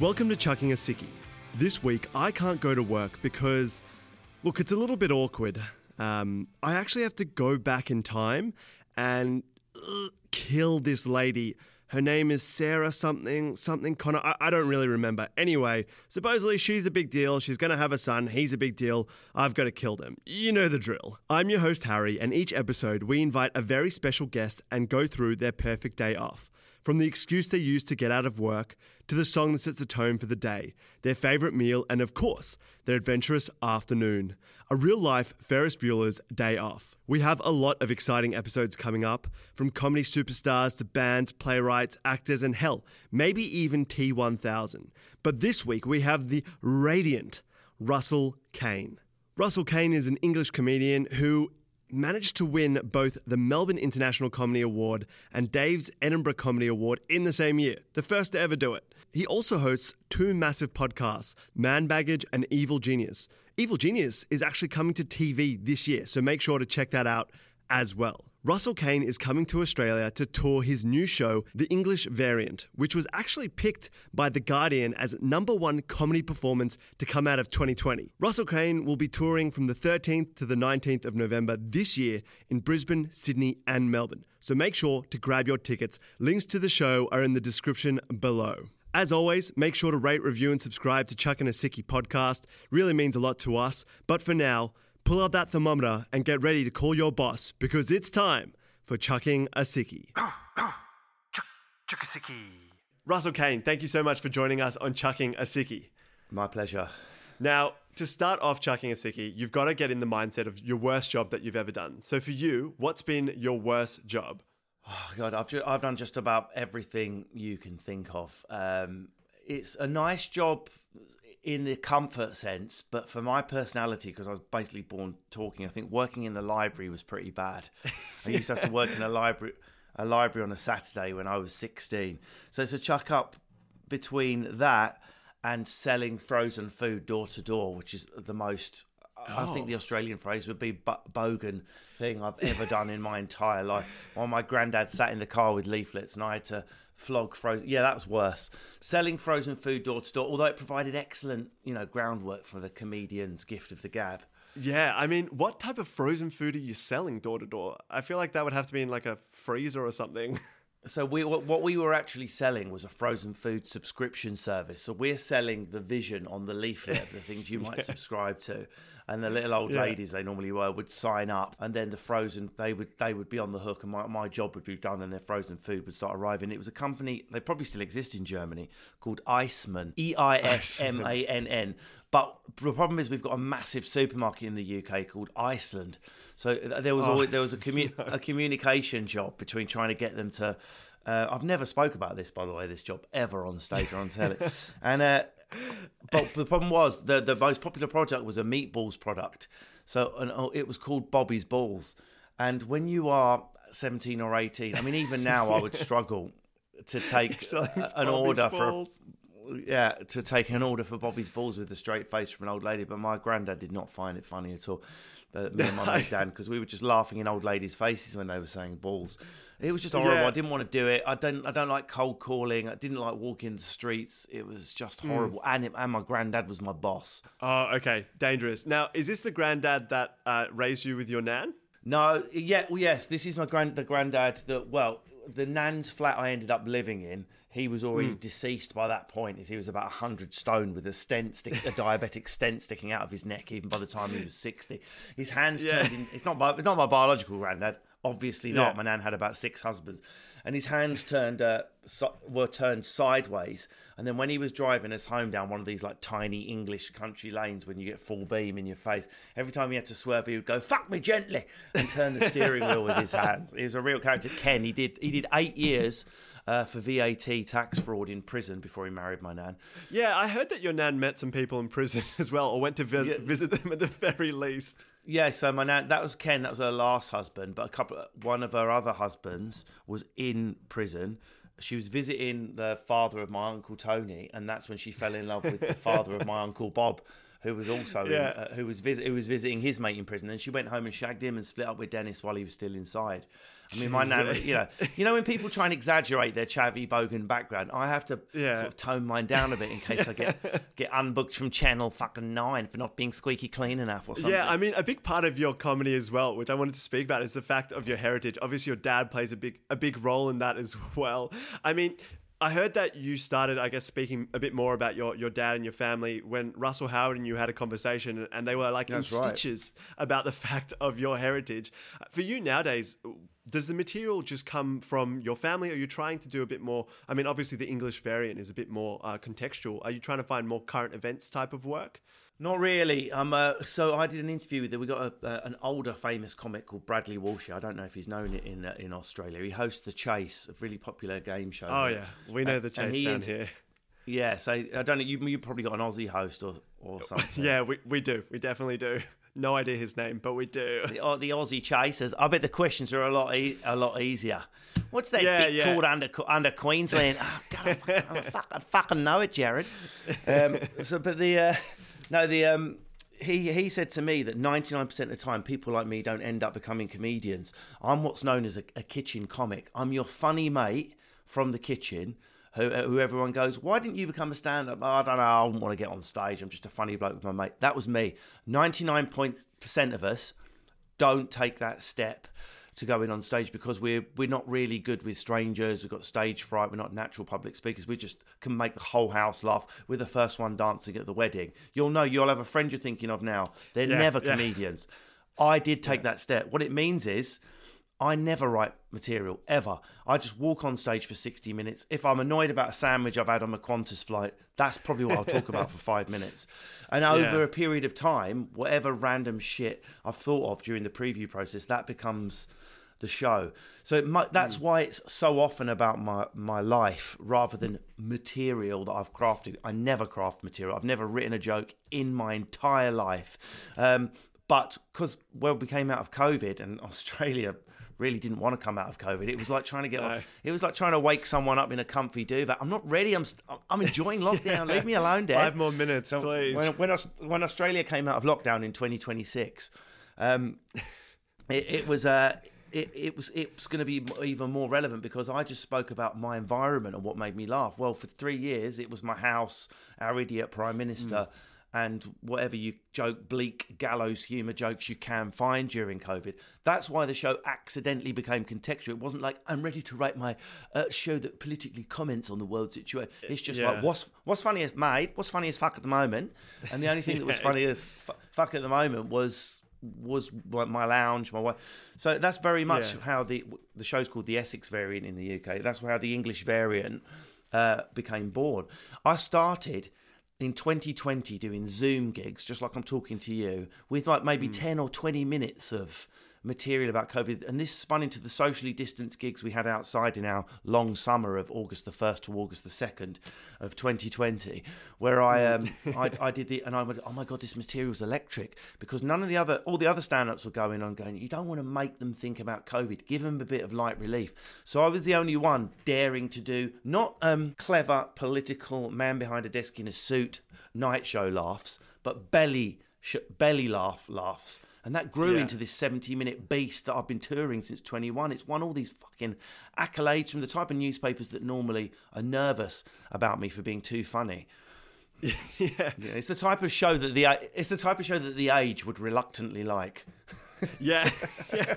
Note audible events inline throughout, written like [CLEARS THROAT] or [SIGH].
Welcome to Chucking a Sickie. This week, I can't go to work because, look, it's a little bit awkward. Um, I actually have to go back in time and uh, kill this lady. Her name is Sarah something, something Connor. I, I don't really remember. Anyway, supposedly she's a big deal. She's going to have a son. He's a big deal. I've got to kill them. You know the drill. I'm your host, Harry, and each episode we invite a very special guest and go through their perfect day off. From the excuse they use to get out of work to the song that sets the tone for the day, their favourite meal, and of course, their adventurous afternoon. A real life Ferris Bueller's Day Off. We have a lot of exciting episodes coming up, from comedy superstars to bands, playwrights, actors, and hell, maybe even T1000. But this week we have the radiant Russell Kane. Russell Kane is an English comedian who managed to win both the Melbourne International Comedy Award and Dave's Edinburgh Comedy Award in the same year, the first to ever do it. He also hosts two massive podcasts, Man Baggage and Evil Genius. Evil Genius is actually coming to TV this year, so make sure to check that out as well. Russell Kane is coming to Australia to tour his new show, The English Variant, which was actually picked by The Guardian as number one comedy performance to come out of 2020. Russell Kane will be touring from the 13th to the 19th of November this year in Brisbane, Sydney, and Melbourne. So make sure to grab your tickets. Links to the show are in the description below. As always, make sure to rate, review, and subscribe to Chucking a Sickie podcast. Really means a lot to us. But for now, pull out that thermometer and get ready to call your boss because it's time for Chucking a Sickie. [CLEARS THROAT] Chuck a sickie. Russell Kane, thank you so much for joining us on Chucking a Sickie. My pleasure. Now, to start off Chucking a Sickie, you've got to get in the mindset of your worst job that you've ever done. So for you, what's been your worst job? Oh God, I've ju- I've done just about everything you can think of. Um, it's a nice job in the comfort sense, but for my personality, because I was basically born talking, I think working in the library was pretty bad. [LAUGHS] I used to have to work in a library a library on a Saturday when I was 16. So it's a chuck up between that and selling frozen food door to door, which is the most. I think the oh. Australian phrase would be bogan thing I've ever done in my entire life. [LAUGHS] While my granddad sat in the car with leaflets and I had to flog frozen. Yeah, that was worse. Selling frozen food door to door, although it provided excellent, you know, groundwork for the comedian's gift of the gab. Yeah, I mean, what type of frozen food are you selling door to door? I feel like that would have to be in like a freezer or something. [LAUGHS] So we what we were actually selling was a frozen food subscription service. So we're selling the vision on the leaflet of the things you might [LAUGHS] subscribe to, and the little old Yeah. ladies they normally were would sign up, and then the frozen they would they would be on the hook, and my, my job would be done, and their frozen food would start arriving. It was a company they probably still exist in Germany called Eismann, E I S M A N N. But the problem is we've got a massive supermarket in the UK called Iceland. So there was always there was a commu- [LAUGHS] a communication job between trying to get them to. Uh, I've never spoke about this, by the way, this job ever on stage or on telly. [LAUGHS] and uh, but the problem was the the most popular product was a meatballs product. So and, oh, it was called Bobby's Balls. And when you are 17 or 18, I mean, even now I would struggle to take [LAUGHS] an Bobby's order for balls. yeah, to take an order for Bobby's balls with a straight face from an old lady, but my granddad did not find it funny at all. Uh, me and my mate [LAUGHS] Dan, because we were just laughing in old ladies' faces when they were saying balls. It was just horrible. Yeah. I didn't want to do it. I don't. I don't like cold calling. I didn't like walking the streets. It was just Hmm. horrible. And it, and my granddad was my boss. Oh, okay, dangerous. Now, is this the granddad that uh, raised you with your nan? No, yeah, well, yes. This is my grand the granddad that well, the nan's flat I ended up living in. He was already hmm. deceased by that point, as he was about hundred stone with a stent, stick, a diabetic stent sticking out of his neck. Even by the time he was sixty, his hands Yeah. turned. In, it's not my, it's not my biological granddad. Obviously not. Yeah. My nan had about six husbands, and his hands turned uh, so, were turned sideways. And then when he was driving us home down one of these like tiny English country lanes, when you get full beam in your face, every time he had to swerve, he would go "fuck me gently" and turn the steering wheel with his hands. He was a real character. Ken. He did he did eight years uh, for VAT tax fraud in prison before he married my nan. Yeah, I heard that your nan met some people in prison [LAUGHS] as well, or went to vis- Yeah. visit them at the very least. Yeah, so my nan, that was Ken, that was her last husband, but a couple, one of her other husbands was in prison. She was visiting the father of my uncle Tony, and that's when she fell in love with the father of my uncle Bob, who was also in, Yeah. uh, who was visit who was visiting his mate in prison. Then she went home and shagged him and split up with Dennis while he was still inside. I mean, my nan, you know, you know when people try and exaggerate their Chavi Bogan background, I have to Yeah. sort of tone mine down a bit in case I get [LAUGHS] get unbooked from Channel fucking Nine for not being squeaky clean enough or something. Yeah, I mean, a big part of your comedy as well, which I wanted to speak about, is the fact of your heritage. Obviously, your dad plays a big a big role in that as well. I mean, I heard that you started, I guess, speaking a bit more about your, your dad and your family when Russell Howard and you had a conversation, and they were like That's in right. stitches about the [LAUGHS] fact of your heritage. For you nowadays, does the material just come from your family? Or are you trying to do a bit more? I mean, obviously, the English variant is a bit more uh, contextual. Are you trying to find more current events type of work? Not really. Um, uh, so I did an interview with. We got a, uh, an older famous comic called Bradley Walsh. I don't know if he's known it in uh, in Australia. He hosts the Chase, a really popular game show. Oh yeah, we know the chase he down here. Yeah. So I don't know. You you probably got an Aussie host or or [LAUGHS] something. Yeah, we, we do. We definitely do. No idea his name, but we do. The, the Aussie chasers. I bet the questions are a lot e- a lot easier. What's that Yeah, bit yeah. called under under Queensland? Oh, God, I fucking, I [LAUGHS] fucking, fucking know it, Jared. Um, so, but the uh, no, the um, he he said to me that ninety nine percent of the time, people like me don't end up becoming comedians. I'm what's known as a, a kitchen comic. I'm your funny mate from the kitchen. Who, uh, who everyone goes, why didn't you become a stand-up? I don't know. I don't want to get on stage. I'm just a funny bloke with my mate. That was me. Ninety-nine percent of us don't take that step to go in on stage because we're we're not really good with strangers. We've got stage fright. We're not natural public speakers. We just can make the whole house laugh. We're the first one dancing at the wedding. You'll know. You'll have a friend you're thinking of now. They're Yeah, never yeah. comedians. I did take that step. What it means is. I never write material ever. I just walk on stage for 60 minutes. If I'm annoyed about a sandwich I've had on my Qantas flight, that's probably what I'll talk about for five [LAUGHS] minutes. And over a period of time, whatever random shit I've thought of during the preview process, that becomes the show. So it might, that's why it's so often about my, my life rather than material that I've crafted. I never craft material. I've never written a joke in my entire life. Um, but because well, we came out of COVID and [LAUGHS] Australia really didn't want to come out of COVID. It was like trying to get. [LAUGHS] No. It was like trying to wake someone up in a comfy duvet. I'm not ready. I'm I'm enjoying lockdown. Leave me alone, Dad. Five more minutes, please. When, when, when Australia came out of lockdown in 2026, um, it, it was uh, it, it was it was going to be even more relevant because I just spoke about my environment and what made me laugh. Well, for three years, it was my house, our idiot prime minister. And whatever you joke, bleak gallows humour jokes you can find during COVID. That's why the show accidentally became contextual. It wasn't like I'm ready to write my uh, show that politically comments on the world situation. It's just Yeah. like what's what's funny as mate, what's funny as fuck at the moment, and the only thing that was [LAUGHS] funny as fu- fuck at the moment was was my lounge, my wife. So that's very much Yeah. how the the show's called the Essex variant in the UK. That's how the English variant uh, became born. I started in 2020 doing Zoom gigs, just like I'm talking to you, with like maybe hmm. 10 or 20 minutes of material about COVID. And this spun into the socially distanced gigs we had outside in our long summer of August the 1st to August the 2nd of 2020, where I um [LAUGHS] I, I did the, and I went, oh my God, this material's electric because none of the other, all the other stand ups were going on going, you don't want to make them think about COVID, give them a bit of light relief. So I was the only one daring to do not um clever political man behind a desk in a suit night show laughs, but belly belly laugh laughs. And that grew Yeah. into this 70 minute beast that I've been touring since 21. It's won all these fucking accolades from the type of newspapers that normally are nervous about me for being too funny. [LAUGHS] yeah. Yeah, it's the type of show that the it's the type of show that the age would reluctantly like. [LAUGHS] [LAUGHS] Yeah, yeah.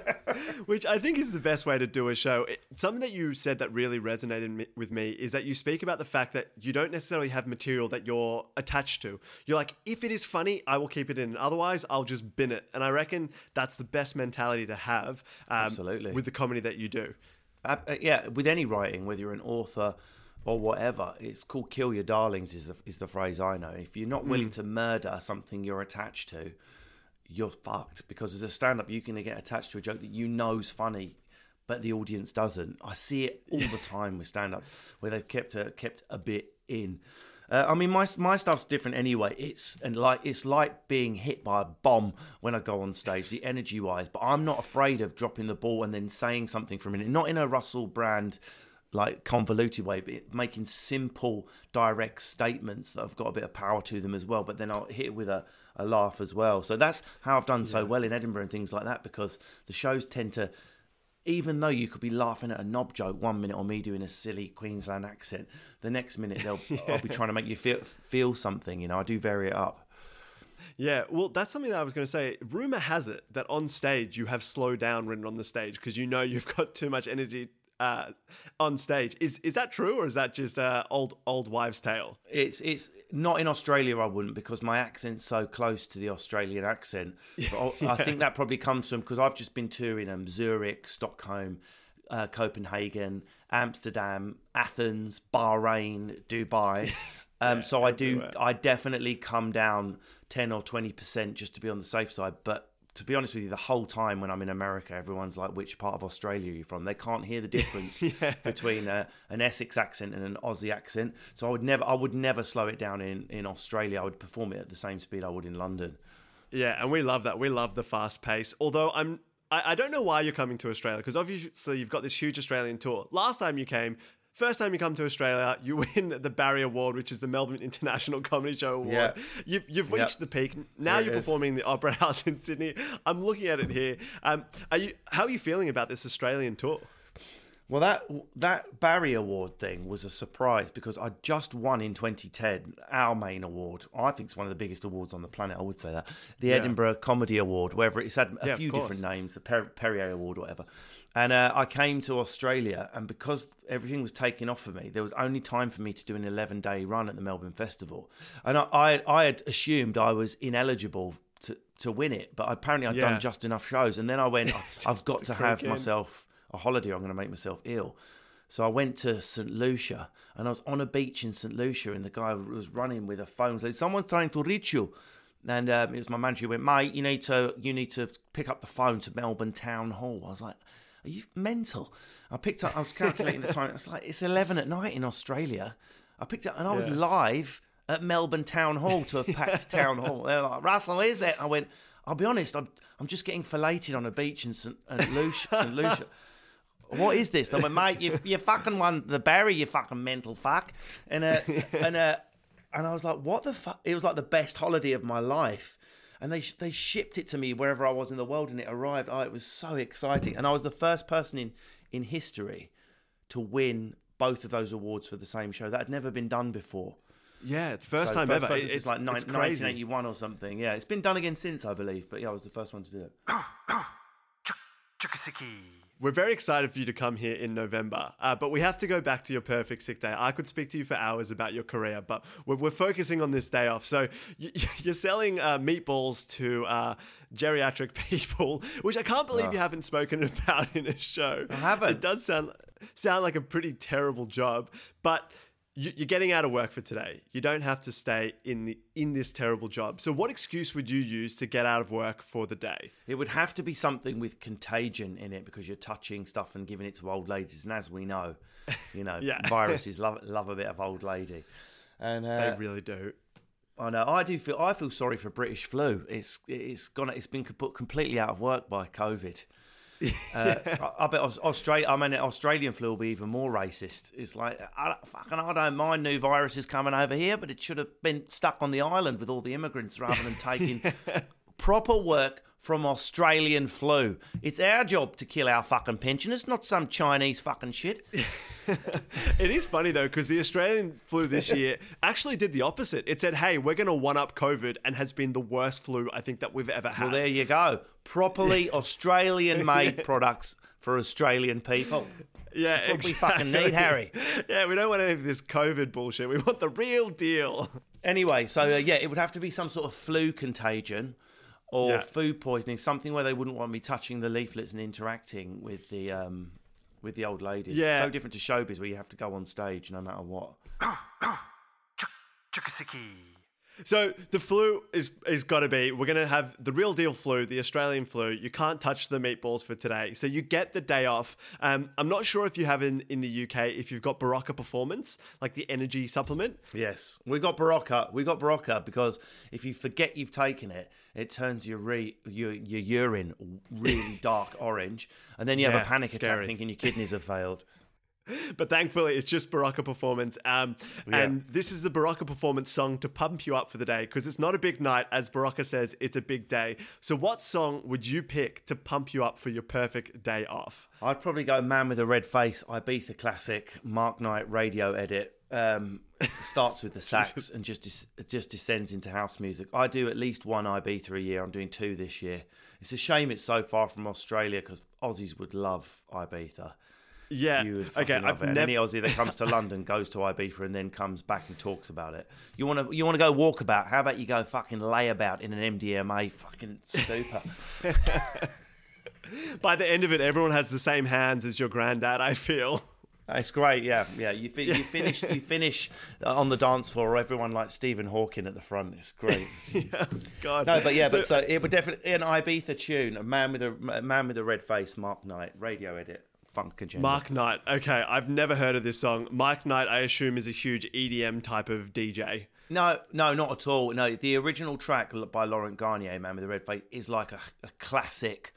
Which I think is the best way to do a show. It- something that you said that really resonated me, with me is that you speak about the fact that you don't necessarily have material that you're attached to. You're like, if it is funny, I will keep it in. Otherwise, I'll just bin it. And I reckon that's the best mentality to have. Um, Absolutely. With the comedy that you do. Uh, uh, yeah, with any writing, whether you're an author or whatever, it's called "kill your darlings" is the is the phrase I know. If you're not willing to murder something you're attached to, you're fucked. Because as a stand-up, you can get attached to a joke that you know's funny, but the audience doesn't. I see it all the time with stand-ups where they've kept a kept a bit in. Uh, I mean, my my stuff's different anyway. It's and like it's like being hit by a bomb when I go on stage, the energy wise. But I'm not afraid of dropping the ball and then saying something for a minute. Not in a Russell Brand like convoluted way, but making simple, direct statements that have got a bit of power to them as well. But then I'll hit it with a, a laugh as well. So that's how I've done so well in Edinburgh and things like that because the shows tend to, even though you could be laughing at a knob joke one minute or me doing a silly Queensland accent, the next minute they'll [LAUGHS] I'll be trying to make you feel feel something. You know, I do vary it up. Yeah, well, that's something that I was going to say. Rumor has it that on stage you have slow down written on the stage because you know you've got too much energy uh, on stage. Is is that true, or is that just uh, old old wives' tale? It's it's not in Australia. I wouldn't because my accent's so close to the Australian accent. But I think [LAUGHS] that probably comes from because I've just been touring um, Zurich, Stockholm, uh, Copenhagen, Amsterdam, Athens, Bahrain, Dubai. [LAUGHS] Um, yeah, so I do. Everywhere. I definitely come down ten or twenty percent just to be on the safe side. But to be honest with you, the whole time when I'm in America, everyone's like, "Which part of Australia are you from?" They can't hear the [LAUGHS] difference yeah. between a, uh, an Essex accent and an Aussie accent. So I would never, I would never slow it down in in Australia. I would perform it at the same speed I would in London. Yeah, and we love that. We love the fast pace. Although I'm, I, I don't know why you're coming to Australia because obviously you've got this huge Australian tour. Last time you came, First time you come to Australia, you [LAUGHS] win the Barry Award, which is the Melbourne International Comedy Show Award. Yeah. You've, you've reached yep. the peak. Now there you're performing the Opera [LAUGHS] House in Sydney. I'm looking at it here. Um, are you? How are you feeling about this Australian tour? Well, that that Barry Award thing was a surprise because I just won in 2010 our main award. I think it's one of the biggest awards on the planet. I would say that the yeah. Edinburgh Comedy Award, wherever it's had a yeah, few different names, the per- Perrier Award, whatever. And uh, I came to Australia, and because everything was taking off for me, there was only time for me to do an 11 day run at the Melbourne Festival. And I, I, I had assumed I was ineligible to, to win it, but apparently I'd yeah. done just enough shows. And then I went, I've [LAUGHS] got to have myself a holiday. I'm going to make myself ill. So I went to St. Lucia and I was on a beach in St. Lucia and the guy was running with a phone. Said, "Someone's trying to reach you." And um, it was my manager who went, "Mate, you need to you need to pick up the phone to Melbourne Town Hall." I was like, "Are you mental?" I picked up. I was calculating the [LAUGHS] time. It's like it's eleven at night in Australia. I picked up and I was yeah. live at Melbourne Town Hall to a packed [LAUGHS] town hall. They're like, "Russell, where's that?" I went. I'll be honest. I'm I'm just getting filleted on a beach in St. Lucia. [LAUGHS] St. Lucia what is this? They went, mate, you, you fucking won the Barry, you fucking mental fuck. And, uh, and, uh, and I was like, what the fuck? It was like the best holiday of my life. And they, they shipped it to me wherever I was in the world and it arrived. Oh, it was so exciting. And I was the first person in, in history to win both of those awards for the same show. That had never been done before. Yeah, first so time first ever. It's, it's like it's 1981 or something. Yeah, it's been done again since, I believe. But yeah, I was the first one to do it. We're very excited for you to come here in November, uh, but we have to go back to your perfect sick day. I could speak to you for hours about your career, but we're, we're focusing on this day off. So [LAUGHS] you, are selling uh, meatballs to uh, geriatric [LAUGHS] people, which I can't believe oh. you haven't spoken [LAUGHS] about in a show. I haven't. It does sound sound like a pretty terrible job, but you're getting out of work for today. You don't have to stay in the in this terrible job. So, what excuse would you use to get out of work for the day? It would have to be something with contagion in it because you're touching stuff and giving it to old ladies. And as we know, [LAUGHS] you know, yeah. [LAUGHS] viruses love love a bit of old lady, and uh, they really do. I know. I do feel. I feel sorry for British flu. It's it's gone. It's been put completely out of work by COVID. Uh, I, I, bet Australia. I mean, Australian flu will be even more racist. It's like, I, fucking, I don't mind new viruses coming over here, but it should have been stuck on the island with all the immigrants rather than taking [LAUGHS] proper work from Australian flu. It's our job to kill our fucking pensioners, not some Chinese fucking shit. [LAUGHS] it is funny though, because the Australian flu this [LAUGHS] year actually did the opposite. It said, hey, we're going to one up COVID and has been the worst flu I think that we've ever had. Well, there you go. Properly [LAUGHS] Australian made products for Australian people. Yeah, That's what exactly. we fucking need, Harry. Yeah, we don't want any of this COVID bullshit. We want the real deal. Anyway, so uh, yeah, it would have to be some sort of flu contagion or yeah. food poisoning, something where they wouldn't want me touching the leaflets and interacting with the um, with the old ladies. Yeah. So different to showbiz where you have to go on stage no matter what. [COUGHS] So the flu is is got to be. We're gonna have the real deal flu, the Australian flu. You can't touch the meatballs for today, so you get the day off. Um, I'm not sure if you have in in the UK if you've got Berocca Performance, like the energy supplement. Yes, we got Berocca. We got Berocca because if you forget you've taken it, it turns your re, your your urine really [LAUGHS] dark orange, and then you yeah, have a panic scary. attack thinking your kidneys have failed. [LAUGHS] but thankfully it's just Berocca performance. Um, And this is the Berocca performance song to pump you up for the day because it's not a big night. As Berocca says, it's a big day. So, what song would you pick to pump you up for your perfect day off? I'd probably go Man with a Red Face, Ibiza classic, Mark Knight radio edit. Um, starts with the [LAUGHS] sax and just des- just descends into house music. I do at least one Ibiza a year. I'm doing two this year. It's a shame it's so far from Australia because Aussies would love Ibiza. Yeah. You would okay. I've never. any Aussie that comes to London [LAUGHS] goes to Ibiza and then comes back and talks about it. You want to you want to go walkabout? How about you go fucking layabout in an MDMA fucking stupor? [LAUGHS] By the end of it, everyone has the same hands as your granddad. I feel. It's great, yeah, yeah. You fi- you [LAUGHS] finish you finish uh, on the dance floor. Everyone like Stephen Hawking at the front. It's great. yeah. God. No, but yeah, So- but so it would definitely an Ibiza tune. A man with a, a man with a red face. Mark Knight radio edit. Funk agenda. Mark Knight. Okay, I've never heard of this song. Mike Knight, I assume, is a huge EDM type of DJ. No, no, not at all. No, the original track by Laurent Garnier, Man with the Red Face, is like a, a classic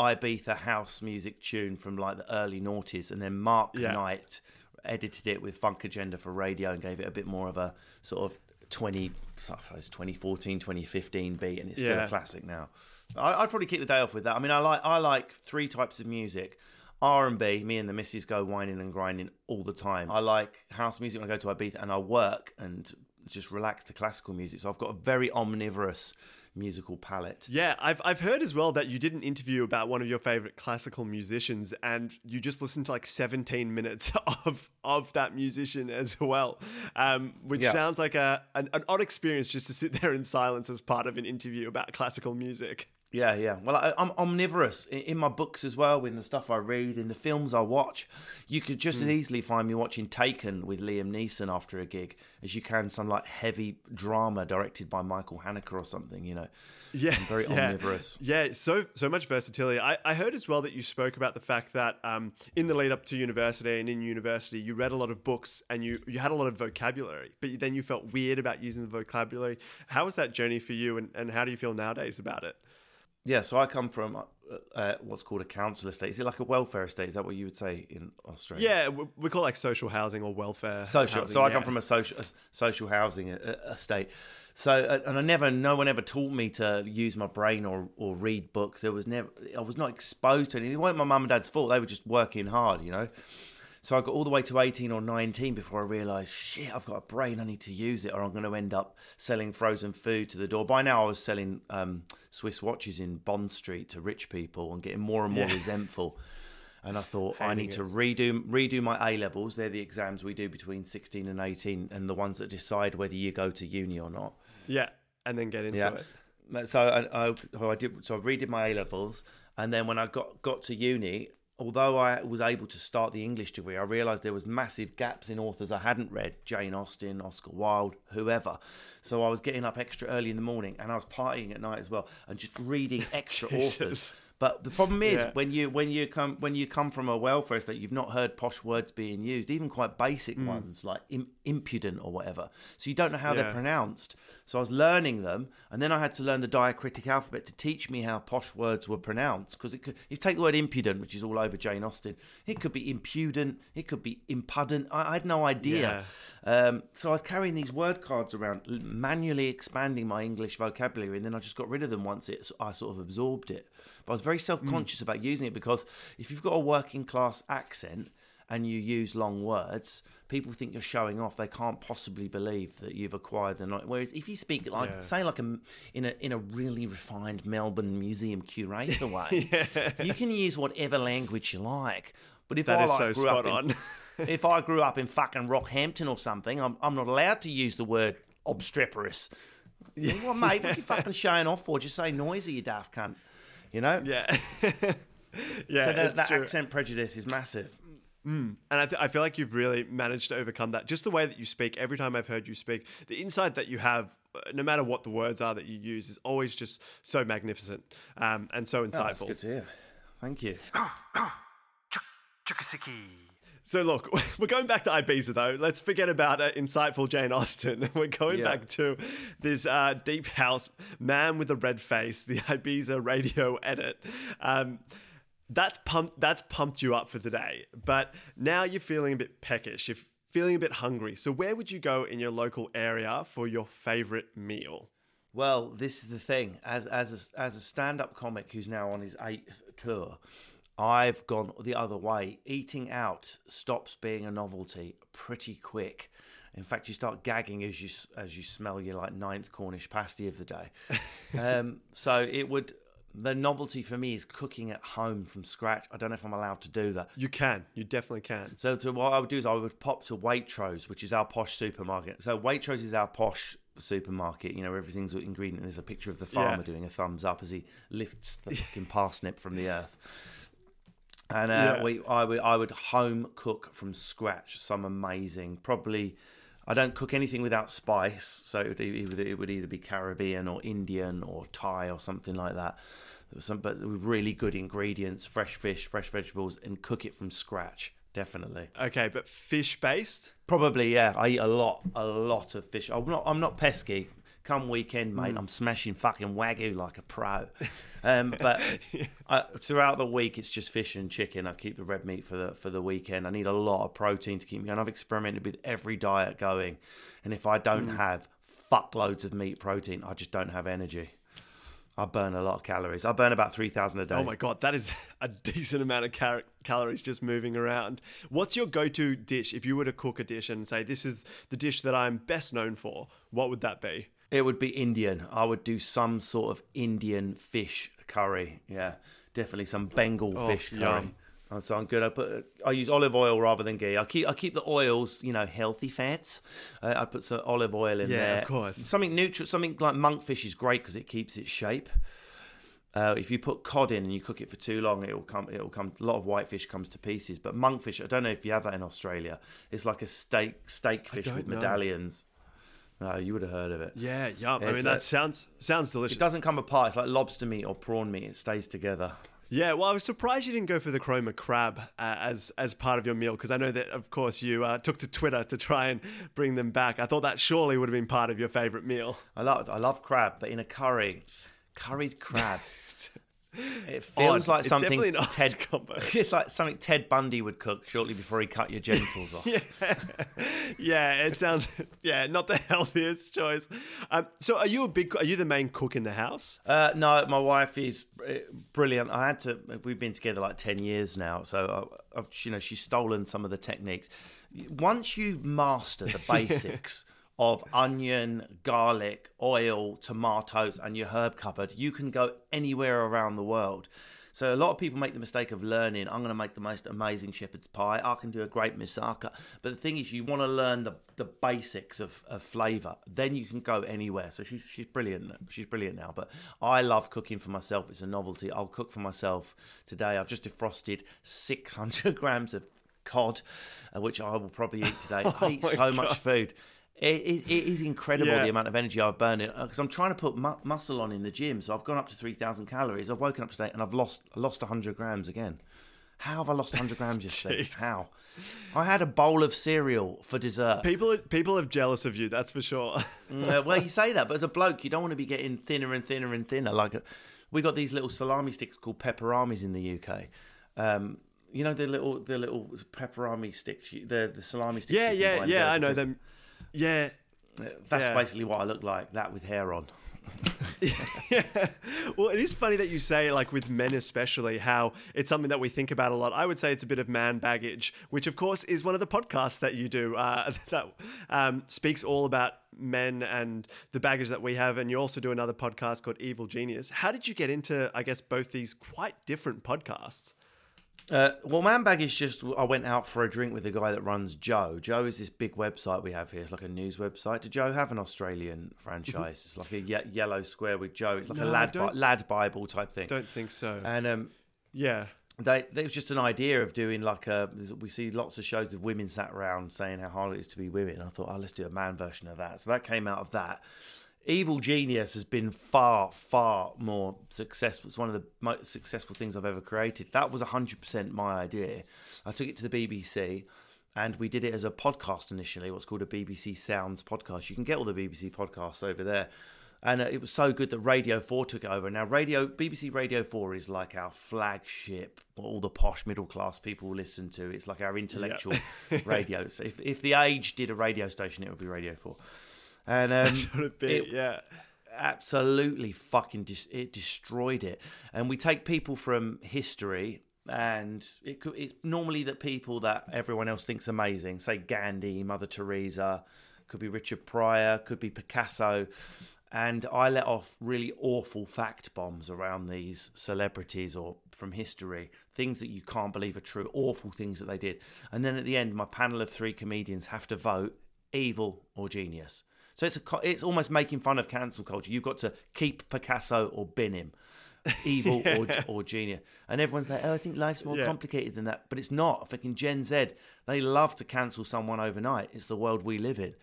Ibiza house music tune from like the early noughties, and then Mark Yeah. Knight edited it with Funk Agenda for radio and gave it a bit more of a sort of 20, I suppose 2014, 2015 beat, and it's still Yeah. a classic now. I, I'd probably kick the day off with that. I mean, I like I like three types of music. R and B, me and the missus go wining and grinding all the time. I like house music when I go to Ibiza, and I work and just relax to classical music. So I've got a very omnivorous musical palette. Yeah, I've, I've heard as well that you did an interview about one of your favorite classical musicians and you just listened to like 17 minutes [LAUGHS] of of that musician as well, um, which Yeah. sounds like a an, an odd experience just to sit there in silence as part of an interview about classical music. Yeah, yeah. Well, I, I'm omnivorous in, in my books as well, in the stuff I read, in the films I watch. You could just as easily find me watching Taken with Liam Neeson after a gig as you can some like heavy drama directed by Michael Haneke or something. You know, Yeah, I'm very yeah. omnivorous. Yeah, so so much versatility. I, I heard as well that you spoke about the fact that um, in the lead up to university and in university, you read a lot of books and you you had a lot of vocabulary, but then you felt weird about using the vocabulary. How was that journey for you, and, and how do you feel nowadays about it? Yeah, so I come from uh, uh, what's called a council estate. Is it like a welfare estate? Is that what you would say in Australia? Yeah, we, call it like social housing or welfare. social. housing, so I yeah. come from a social a social housing uh, estate. So uh, and I never, no one ever taught me to use my brain or, or read books. There was never, I was not exposed to anything. It wasn't my mum and dad's fault. They were just working hard, you know. So I got all the way to 18 or 19 before I realised, shit, I've got a brain, I need to use it or I'm going to end up selling frozen food to the door. By now I was selling um, Swiss watches in Bond Street to rich people and getting more and more Yeah. resentful. And I thought I need it. to redo redo my A levels. They're the exams we do between 16 and 18 and the ones that decide whether you go to uni or not. yeah, and then get into Yeah. it. So I, I, I did. So I redid my A levels, and then when I got got to uni, although I was able to start the English degree, I realised there was massive gaps in authors I hadn't read: Jane Austen, Oscar Wilde, whoever. So I was getting up extra early in the morning, and I was partying at night as well, and just reading [LAUGHS] extra authors. But the problem is Yeah. when you when you come when you come from a welfare state, you've not heard posh words being used, even quite basic Hmm. ones like Im- impudent or whatever. So you don't know how they're pronounced. So I was learning them, and then I had to learn the diacritic alphabet to teach me how posh words were pronounced. Because it could, you take the word impudent, which is all over Jane Austen, it could be impudent, it could be impudent. I, I had no idea. Um, so I was carrying these word cards around, manually expanding my English vocabulary, and then I just got rid of them once it, I sort of absorbed it. But I was very self conscious about using it because if you've got a working class accent and you use long words, people think you're showing off. They can't possibly believe that you've acquired the knowledge. Whereas if you speak like, Yeah. say, like a in a in a really refined Melbourne museum curator [LAUGHS] way, you can use whatever language you like. But if That I is like, so grew up spot in- on. If I grew up in fucking Rockhampton or something, I'm, I'm not allowed to use the word obstreperous. Yeah. Well, mate, what are you fucking showing off for? Just say noisy, you daft cunt. You know? yeah. yeah, so that, that accent prejudice is massive. And I, th- I feel like you've really managed to overcome that. Just the way that you speak, every time I've heard you speak, the insight that you have, uh, no matter what the words are that you use, is always just so magnificent um, and so Oh, that's insightful. good to hear. Thank you. So, look, [LAUGHS] we're going back to Ibiza, though. Let's forget about uh, insightful Jane Austen. [LAUGHS] We're going Yeah. back to this uh, deep house man with a red face, the [LAUGHS] Ibiza radio edit. Um, that's pumped that's pumped you up for the day. But now you're feeling a bit peckish. You're feeling a bit hungry. So where would you go in your local area for your favorite meal? Well, this is the thing. As as a, as a stand-up comic who's now on his eighth tour, I've gone the other way. Eating out stops being a novelty pretty quick. In fact, you start gagging as you as you smell your like ninth Cornish pasty of the day. [LAUGHS] um, so it would the novelty for me is cooking at home from scratch. I don't know if I'm allowed to do that. You can. You definitely can. So, so what I would do is I would pop to Waitrose, which is our posh supermarket. So Waitrose is our posh supermarket. You know, everything's ingredient. There's a picture of the farmer Yeah. doing a thumbs up as he lifts the [LAUGHS] fucking parsnip from the earth. And uh, Yeah. we, I would, I would home cook from scratch some amazing. Probably, I don't cook anything without spice, so it would, either, it would either be Caribbean or Indian or Thai or something like that. Some, but with really good ingredients, fresh fish, fresh vegetables, and cook it from scratch. Definitely. Okay, but fish based? Probably, yeah. I eat a lot, a lot of fish. I'm not, I'm not pesky. Come weekend, Mm. mate, I'm smashing fucking wagyu like a pro. [LAUGHS] Um, but [LAUGHS] I, throughout the week, it's just fish and chicken. I keep the red meat for the for the weekend. I need a lot of protein to keep me going. I've experimented with every diet going, and if I don't Mm. have fuckloads of meat protein, I just don't have energy. I burn a lot of calories. I burn about three thousand a day. Oh my god, that is [LAUGHS] a decent amount of cal- calories just moving around. What's your go-to dish if you were to cook a dish and say this is the dish that I'm best known for? What would that be? It would be Indian. I would do some sort of Indian fish curry. Yeah, definitely some Bengal fish curry. And so I'm good. I put I use olive oil rather than ghee. I keep I keep the oils, you know, healthy fats. Uh, I put some olive oil in Yeah, there. of course. Something neutral, something like monkfish is great because it keeps its shape. Uh, if you put cod in and you cook it for too long, it will come. It will come. A lot of whitefish comes to pieces, but monkfish. I don't know if you have that in Australia. It's like a steak steak fish with know. No, you would have heard of it. Yeah, yum. I mean, a- that sounds sounds delicious. It doesn't come apart. It's like lobster meat or prawn meat. It stays together. Yeah, well, I was surprised you didn't go for the chroma crab uh, as as part of your meal because I know that, of course, you uh, took to Twitter to try and bring them back. I thought that surely would have been part of your favorite meal. I love I love crab, but in a curry, curried crab. [LAUGHS] It feels Odd. like something Ted. combo. [LAUGHS] It's like something Ted Bundy would cook shortly before he cut your genitals off. yeah, [LAUGHS] yeah, it sounds yeah not the healthiest choice. Um, so, are you a big? Are you the main cook in the house? Uh, no, my wife is uh, brilliant. I had to. We've been together like ten years now, so I, I've, you know she's stolen some of the techniques. Once you master the [LAUGHS] basics of onion, garlic, oil, tomatoes, and your herb cupboard, you can go anywhere around the world. So a lot of people make the mistake of learning. I'm going to make the most amazing shepherd's pie. I can do a great moussaka. But the thing is, you want to learn the, the basics of, of flavour. Then you can go anywhere. So she's she's brilliant. She's brilliant now. But I love cooking for myself. It's a novelty. I'll cook for myself today. I've just defrosted 600 [LAUGHS] grams of cod, uh, which I will probably eat today. [LAUGHS] I eat so much food. It, it, it is incredible Yeah. the amount of energy I've burned because I'm trying to put mu- muscle on in the gym. So I've gone up to 3,000 calories. I've woken up today and I've lost lost 100 grams again. How have I lost 100 grams [LAUGHS] yesterday? How? I had a bowl of cereal for dessert. People people are jealous of you. That's for sure. Uh, well, you say that, but as a bloke, you don't want to be getting thinner and thinner and thinner. Like we got these little salami sticks called peperamis in the UK. Um, you know the little the little peperami sticks, the the salami sticks. yeah, you can buy yeah, yeah. I know them. Yeah, That's Yeah. basically what I look like. That with hair on. yeah. [LAUGHS] Well, it is funny that you say, like with men especially, how it's something that we think about a lot. I would say it's a bit of man baggage, which of course is one of the podcasts that you do uh, [LAUGHS] that um, speaks all about men and the baggage that we have. And you also do another podcast called Evil Genius. How did you get into, I guess, both these quite different podcasts? Uh, well, man bag is just I went out for a drink with the guy that runs Joe. Joe is this big website we have here. It's like a news website. Did Joe have an Australian franchise? It's like a ye- yellow square with Joe. It's like a No, I lad bi- lad Bible type thing. Don't think so. And um, yeah. they, there was just an idea of doing like a. We see lots of shows with women sat around saying how hard it is to be women. I thought, oh, let's do a man version of that. So that came out of that. Evil Genius has been far, far more successful. It's one of the most successful things I've ever created. That was 100% my idea. I took it to the BBC and we did it as a podcast initially, what's called a BBC Sounds podcast. You can get all the BBC podcasts over there. and uh, it was so good that Radio 4 took it over. Now, Radio BBC Radio 4 is like our flagship, all the posh middle class people listen to. It's like our intellectual [LAUGHS] radio. So if, if the Age did a radio station, it would be Radio 4. And [LAUGHS] um, That's what it it- yeah. absolutely fucking dis- it destroyed it. And we take people from history, and it could, it's normally that people that everyone else thinks amazing, say Gandhi, Mother Teresa, could be Richard Pryor, could be Picasso. And I let off really awful fact bombs around these celebrities or from history, things that you can't believe are true, awful things that they did. And then at the end, my panel of three comedians have to vote evil or genius. So it's a, it's almost making fun of cancel culture. You've got to keep Picasso or bin him, evil [LAUGHS] or or genius. And everyone's like, oh, I think life's more Yeah. complicated than that. But it's not. Fucking Gen Z, they love to cancel someone overnight. It's the world we live in.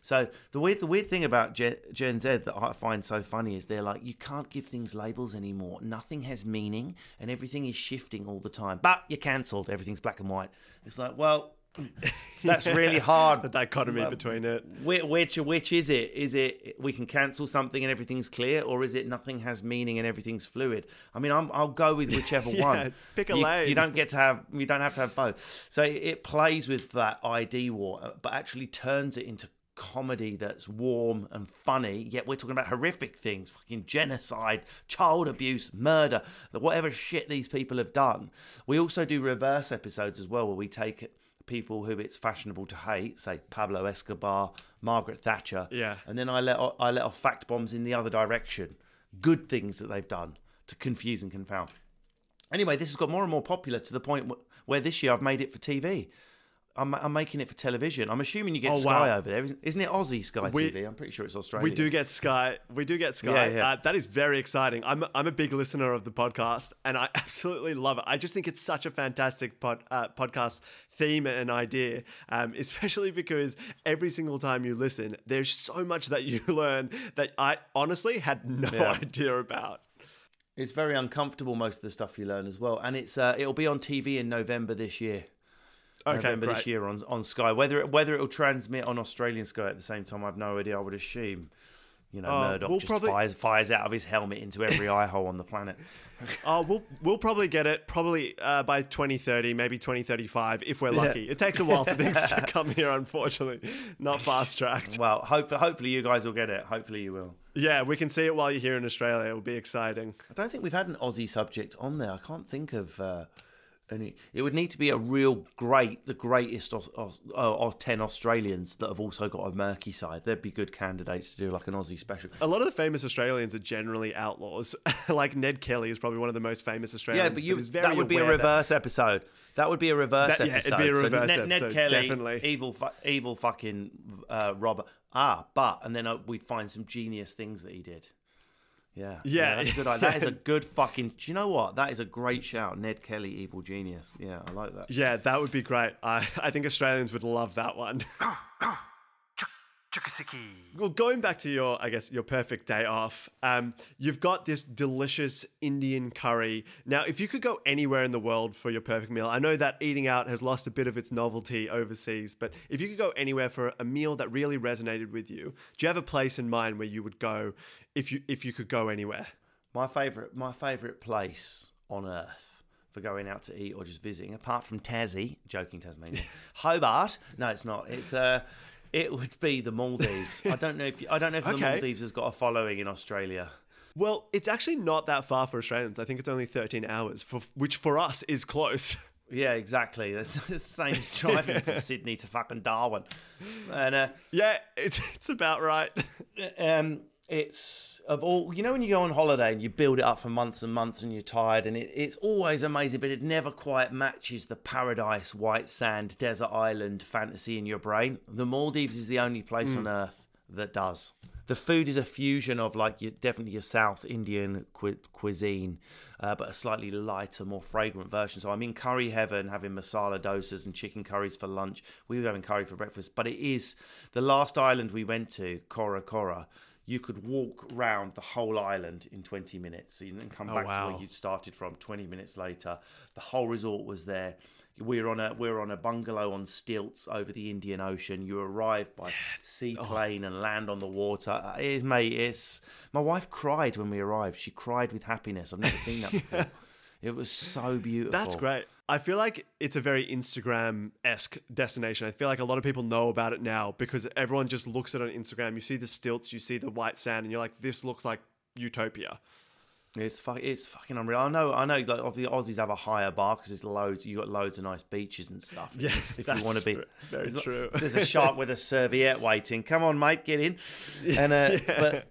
So the weird the weird thing about Gen, Gen Z that I find so funny is they're like, you can't give things labels anymore. Nothing has meaning, and everything is shifting all the time. But you're cancelled. Everything's black and white. It's like, well. [LAUGHS] That's really hard. [LAUGHS] The dichotomy Well, between it. Which, which which is it? Is it we can cancel something and everything's clear, or is it nothing has meaning and everything's fluid? I mean, I'm, I'll go with whichever [LAUGHS] Yeah, one. pick a you, lane. You don't get to have you don't have to have both. So it, it plays with that ID war, but actually turns it into comedy that's warm and funny. Yet we're talking about horrific things, fucking genocide, child abuse, murder, whatever shit these people have done. We also do reverse episodes as well, where we take people who it's fashionable to hate, say Pablo Escobar, Margaret Thatcher, Yeah. and then I let o- I let off fact bombs in the other direction, good things that they've done to confuse and confound. Anyway, this has got more and more popular to the point wh- where this year I've made it for TV. I'm, I'm making it for television. I'm assuming you get Oh, Sky wow. over there, isn't, isn't it? Aussie Sky We- TV. I'm pretty sure it's Australian. We do get Sky. We do get Sky. Yeah, yeah. Uh, that is very exciting. I'm I'm a big listener of the podcast, and I [LAUGHS] absolutely love it. I just think it's such a fantastic pod, uh, podcast theme and idea, um, [LAUGHS] especially because every single time you listen, there's so much that you [LAUGHS] learn that I honestly had no Yeah. idea about. It's very uncomfortable most of the stuff you learn as well, and it's uh, it'll be on TV in November this year. Okay, November great. this year on on Sky. Whether it, whether it'll transmit on Australian Sky at the same time, I've no idea. I would assume. You know, Oh, Murdoch we'll just probably- fires fires out of his helmet into every [COUGHS] eye hole on the planet. Oh, we'll we'll probably get it probably uh, by 2030, maybe 2035 if we're lucky. It takes a while for things to [LAUGHS] come here, unfortunately. Not fast tracked. Well, hope, hopefully you guys will get it. Hopefully you will. Yeah, we can see it while you're here in Australia. It will be exciting. I don't think we've had an Aussie subject on there. I can't think of uh, uh, any. It would need to be a real great, the greatest of, of, of ten Australians that have also got a murky side. They'd be good candidates to do like an Aussie special. A lot of the famous Australians are generally outlaws. [LAUGHS] like Ned Kelly is probably one of the most famous Australians. Yeah, but you very that would be a aware that- reverse episode. That would be a reverse That- yeah, it'd episode. be a So reverse Ned, Ned episode, Kelly, definitely. evil, fu- evil fucking uh, robber. Ah, but and then uh, we'd find some genius things that he did. Yeah, Yeah. that's a good. idea. That is a [LAUGHS] good fucking. Do you know what? That is a great shout. Ned Kelly, evil genius. Yeah, I like that. Yeah, that would be great. I, I think Australians would love that one. [COUGHS] [COUGHS] Well, going back to your, I guess, your perfect day off, um, you've got this delicious Indian curry. Now, if you could go anywhere in the world for your perfect meal, I know that eating out has lost a bit of its novelty overseas, but if you could go anywhere for a meal that really resonated with you, do you have a place in mind where you would go if you if you could go anywhere? My favorite, my favorite place on earth for going out to eat or just visiting, apart from Tassie, joking Tasmania, [LAUGHS] Hobart. No, it's not. It's uh, it would be the Maldives. I don't know if you, I don't know if the Maldives has got a following in Australia. Well, it's actually not that far for Australians. I think it's only 13 hours, for, which for us is close. [LAUGHS] Yeah, exactly. [LAUGHS] That's the same as driving from Sydney to fucking Darwin. And uh, Yeah, it's it's about right. um, it's of all you know when you go on holiday and you build it up for months and months and you're tired and it, it's always amazing, but it never quite matches the paradise, white sand, desert island fantasy in your brain. The Maldives is the only place on earth that does. The food is a fusion of like your, definitely your South Indian cu- cuisine, uh, but a slightly lighter, more fragrant version. So I'm in curry heaven, having masala dosas and chicken curries for lunch. We were having curry for breakfast, but it is the last island we went to, Cora Cora you could walk round the whole island in 20 minutes. Then come back to where you started from 20 minutes later. The whole resort was there. We're on a we're on a bungalow on stilts over the Indian Ocean. You arrive by seaplane and land on the water. Uh, It, mate, it's my wife cried when we arrived. She cried with happiness. I've never seen that before. [LAUGHS] It was so beautiful. That's great. I feel like it's a very Instagram esque destination. I feel like a lot of people know about it now because everyone just looks at it on Instagram. You see the stilts, you see the white sand, and you're like, this looks like utopia. It's fuck, it's fucking unreal. I know, I know. Like obviously, Aussies have a higher bar because there's loads. You got loads of nice beaches and stuff. Yeah, if you want to be, very there's, true. There's a shark with a serviette waiting. Come on, mate, get in. [LAUGHS] And uh, but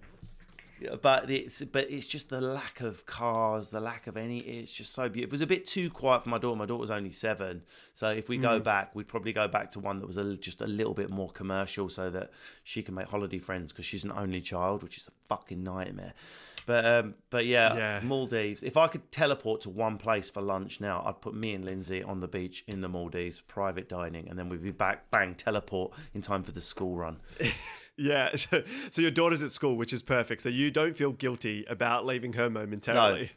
but it's but it's just the lack of cars, the lack of any. It's just so beautiful. It was a bit too quiet for my daughter. My daughter's only seven, so if we Mm. go back, we'd probably go back to one that was a, just a little bit more commercial, so that she can make holiday friends because she's an only child, which is a fucking nightmare. But um, but yeah, Yeah. Maldives. If I could teleport to one place for lunch now, I'd put me and Lindsay on the beach in the Maldives, private dining, and then we'd be back, bang, teleport in time for the school run. [LAUGHS] Yeah. [LAUGHS] So, so your daughter's at school, which is perfect. So you don't feel guilty about leaving her momentarily. No.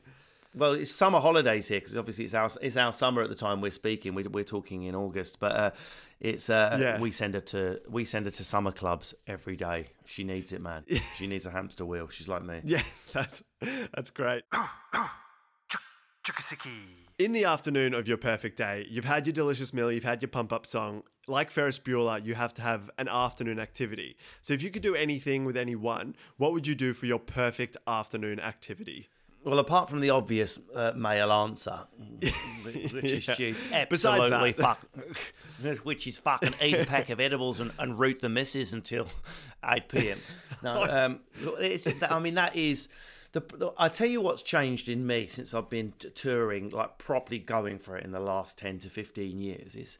Well, it's summer holidays here because obviously it's our it's our summer at the time we're speaking. We're, we're talking in August, but uh, it's uh, Yeah. we send her to we send her to summer clubs every day. She needs it, man. [LAUGHS] She needs a hamster wheel. She's like me. Yeah, [LAUGHS] that's that's great. [COUGHS] In the afternoon of your perfect day, you've had your delicious meal, you've had your pump up song. Like Ferris Bueller, you have to have an afternoon activity. So if you could do anything with anyone, what would you do for your perfect afternoon activity? Well, apart from the obvious uh, male answer, [LAUGHS] which is Yeah. absolutely fuck, [LAUGHS] which is fucking eat a pack of edibles and, and root the missus until eight p.m. No, [LAUGHS] um, it's, I mean that is. The, the, I tell you what's changed in me since I've been t- touring, like properly going for it in the last ten to fifteen years. Is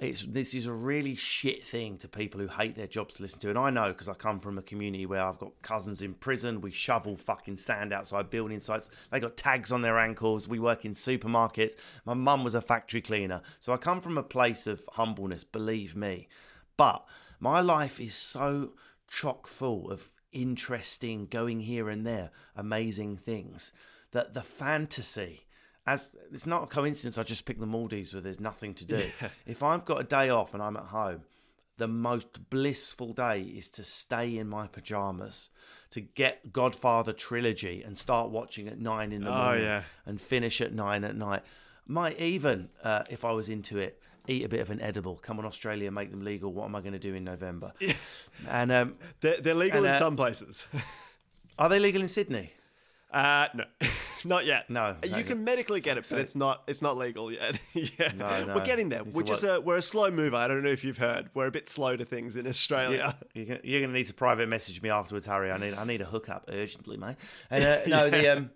it's this is a really shit thing to people who hate their jobs to listen to, and I know because I come from a community where I've got cousins in prison. We shovel fucking sand outside building sites. They got tags on their ankles. We work in supermarkets. My mum was a factory cleaner, so I come from a place of humbleness. Believe me, but my life is so chock full of interesting, going here and there, amazing things that the fantasy as it's not a coincidence I just picked the Maldives where there's nothing to do. [LAUGHS] If I've got a day off and I'm at home, the most blissful day is to stay in my pajamas, to get Godfather trilogy and start watching at nine in the Oh, morning yeah. and finish at nine at night. Might even, uh, if I was into it, eat a bit of an edible. Come on, Australia, make them legal. What am I going to do in November? And um, They're, they're legal And, in uh, some places. [LAUGHS] are they legal in Sydney? Uh, no, [LAUGHS] not yet. No, you no, can medically get it, but it's not it's not legal yet. [LAUGHS] yeah, No, no. we're getting there. It's We're a just a, we're a slow mover. I don't know if you've heard. We're a bit slow to things in Australia. You're gonna, you're gonna need to private message me afterwards, Harry. I need I need a hookup urgently, mate. And uh, no, the um,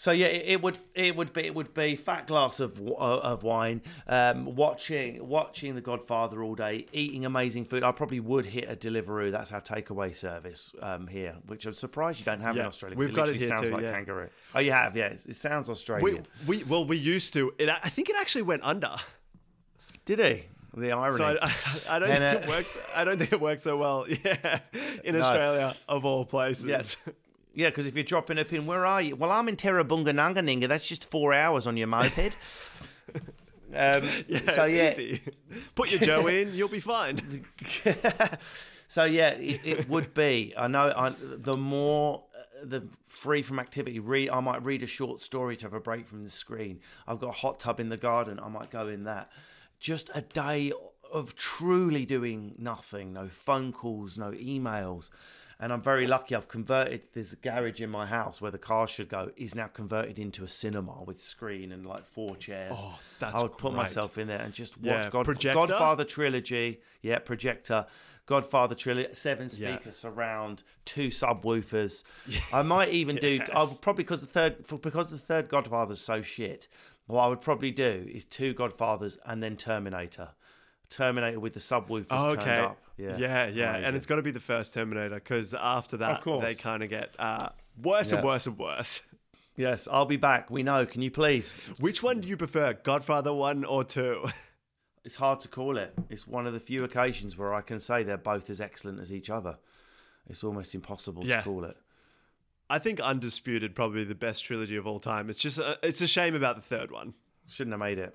so yeah, it, it would it would be it would be fat glass of uh, of wine, um, watching watching The Godfather all day, eating amazing food. I probably would hit a Deliveroo. That's our takeaway service um, here, which I'm surprised you don't have in Australia. We've got it here sounds too, like yeah. kangaroo. Oh, you have, yeah. It, it sounds We, Australian. we well we used to. It, I think it actually went under. Did he? The irony. So [LAUGHS] I, I don't And, think it worked. I don't think it worked so well. [LAUGHS] Yeah, in Australia of all places. Yes. [LAUGHS] Yeah, because if you're dropping a pin, where are you? Well, I'm in Terrabunga Nanganinga. That's just four hours on your moped. [LAUGHS] um, Yeah, so yeah, easy. Put your Joe in, you'll be fine. [LAUGHS] so yeah, it, it would be. I know. I, the more uh, the free from activity, read. I might read a short story to have a break from the screen. I've got a hot tub in the garden. I might go in that. Just a day of truly doing nothing. No phone calls. No emails. And I'm very lucky. I've converted. this garage in my house where the car should go. Is now converted into a cinema with screen and like four chairs. Oh, that's I would put myself in there and just watch Yeah, God. Godfather trilogy. Yeah, projector. Godfather trilogy. Seven Yeah. speakers surround, two subwoofers. I might even do. [LAUGHS] I would probably because the third because the third Godfather's so shit. What I would probably do is two Godfathers and then Terminator. Terminator with the subwoofers Oh, turned okay. up. Yeah, yeah, yeah. And it's got to be the first Terminator because after that, they kind of get uh, worse and worse and worse. [LAUGHS] yes. I'll be back. We know. Can you please? Which one do you prefer, Godfather one or two? [LAUGHS] It's hard to call it. It's one of the few occasions where I can say they're both as excellent as each other. It's almost impossible Yeah. to call it. I think Undisputed probably the best trilogy of all time. It's just uh, it's a shame about the third one. Shouldn't have made it.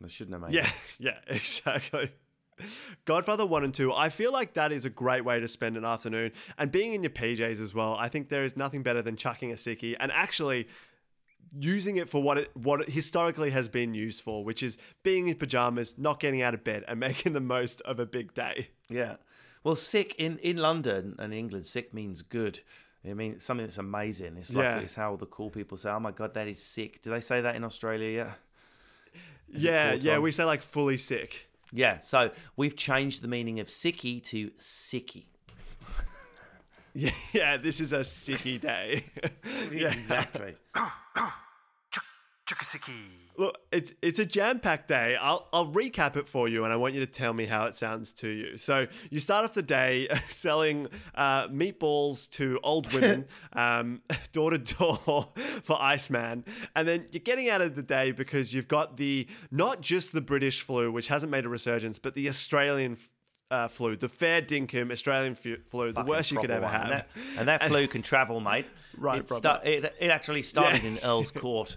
They shouldn't have made Yeah, it. [LAUGHS] yeah, [LAUGHS] exactly. Godfather 1 and 2, I feel like that is a great way to spend an afternoon. And being in your PJs as well, I think there is nothing better than chucking a sickie and actually using it for what it what it historically has been used for, which is being in pajamas, not getting out of bed, and [LAUGHS] making the most of a big day. Yeah. Well, sick in, in London and England, sick means good. I mean, it's something that's amazing. It's like Yeah. it's how the cool people say, "Oh my god, that is sick." Do they say that in Australia yet? Is it yeah, yeah, we say like fully sick. Yeah. So we've changed the meaning of sicky to sicky. Yeah, [LAUGHS] yeah, this is a sicky day. [LAUGHS] yeah, Exactly. [LAUGHS] Look, it's it's a jam-packed day. I'll I'll recap it for you, and I want you to tell me how it sounds to you. So you start off the day [LAUGHS] selling uh, meatballs to old women, [LAUGHS] um, [LAUGHS] door to door for Eismann, and then you're getting out of the day because you've got the not just the British flu, which hasn't made a resurgence, but the Australian. Uh, flu, the fair dinkum Australian flu, the worst you could ever one. have. And that, and that flu can travel, mate. Right, It, sta- it, it actually started Yeah. in Earl's Court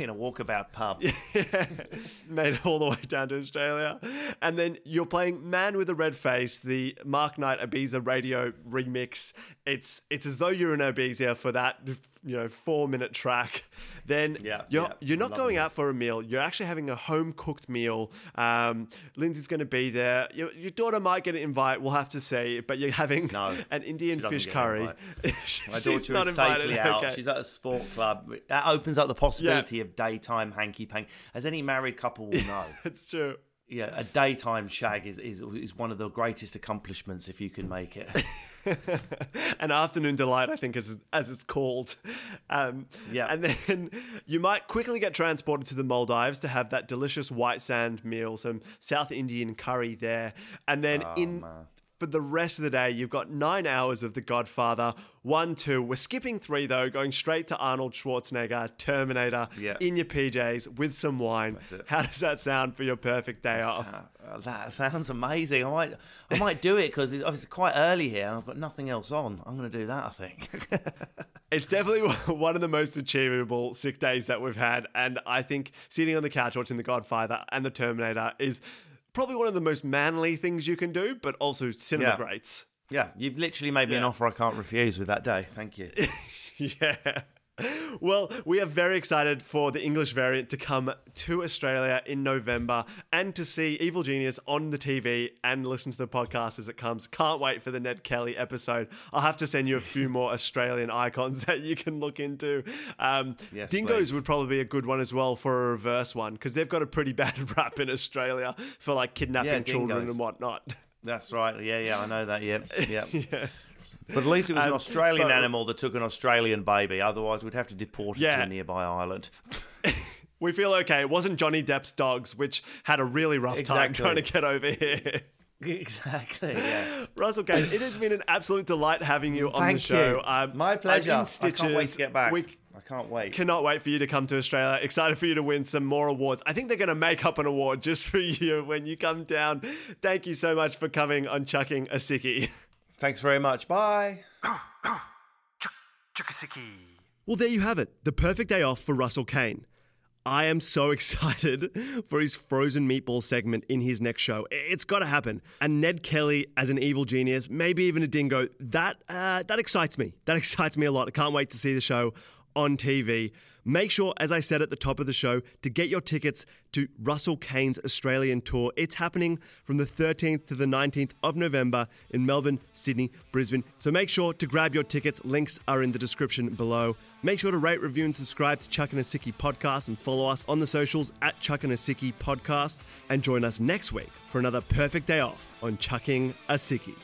in a walkabout pub. [LAUGHS] made it all the way down to Australia. And then you're playing Man with a Red Face, the Mark Knight Ibiza radio remix. It's it's as though you're in Ibiza for that you know four minute track. Then Yeah, you're yeah, you're not going out for a meal. You're actually having a home cooked meal. Um, Lindsay's going to be there. Your, your daughter might get an invite. We'll have to see. But you're having No, an Indian fish curry. [LAUGHS] My daughter is invited. safely out. Okay. She's at a sport club. That opens up the possibility of daytime hanky panky. As any married couple will [LAUGHS] know, It's true. yeah, a daytime shag is, is is one of the greatest accomplishments if you can make it. [LAUGHS] an afternoon delight, I think, as as it's called. Um, Yeah. and then you might quickly get transported to the Maldives to have that delicious white sand meal, some South Indian curry there, and then Oh, in. For the rest of the day, you've got nine hours of The Godfather. One, two. We're skipping three, though, going straight to Arnold Schwarzenegger, Terminator, Yeah. in your PJs with some wine. it. How does that sound for your perfect day off? Uh, that sounds amazing. I might I might do it because it's obviously quite early here. and I've got nothing else on. I'm going to do that. I think. [LAUGHS] It's definitely [LAUGHS] one of the most achievable sick days that we've had. And I think sitting on the couch watching The Godfather and The Terminator is probably one of the most manly things you can do, but also cinema Yeah. greats. yeah, you've literally made me an offer I can't refuse with that day. Thank you. [LAUGHS] yeah. [LAUGHS] Well, we are very excited for the English variant to come to Australia in November and to see Evil Genius on the TV and listen to the podcast as it comes. Can't wait for the Ned Kelly episode. I'll have to send you a few more Australian icons [LAUGHS] that you can look into. Um, Yes, Dingoes please. would probably be a good one as well for a reverse one because they've got a pretty [LAUGHS] bad rap in Australia for like kidnapping Yeah, children and whatnot. That's right. Yeah, yeah, I know that. Yep, yep. [LAUGHS] But at least it was an Australian but- animal that took an Australian baby. Otherwise, we'd have to deport it to a nearby island. [LAUGHS] We feel okay. It wasn't Johnny Depp's dogs, which had a really rough time trying to get over here. [LAUGHS] exactly. Yeah. Russell Kane, it has been an absolute delight having you on the Thank show. you. Um, My pleasure. I can't wait to get back. We I can't wait. cannot wait for you to come to Australia. Excited for you to win some more awards. I think they're going to make up an award just for you when you come down. Thank you so much for coming on Chucking a Sickie. Thanks very much. Bye. Well, there you have it. The perfect day off for Russell Kane. I am so [LAUGHS] excited for his frozen meatball segment in his next show. It's got to happen. And Ned Kelly as an evil genius, maybe even a dingo. That uh, that excites me. That [LAUGHS] excites me a lot. I can't wait to see the show on TV. Make sure, as I said at the top of the show, to get your tickets to Russell Kane's Australian tour. It's happening from the 13th to the 19th of November in Melbourne, Sydney, Brisbane. So make sure to grab your tickets. Links are in the description below. Make sure to rate, review, and subscribe to Chucking a Sickie podcast and follow us on the socials at Chucking a Sickie podcast. And join us next week for another perfect day off on Chucking a Sickie.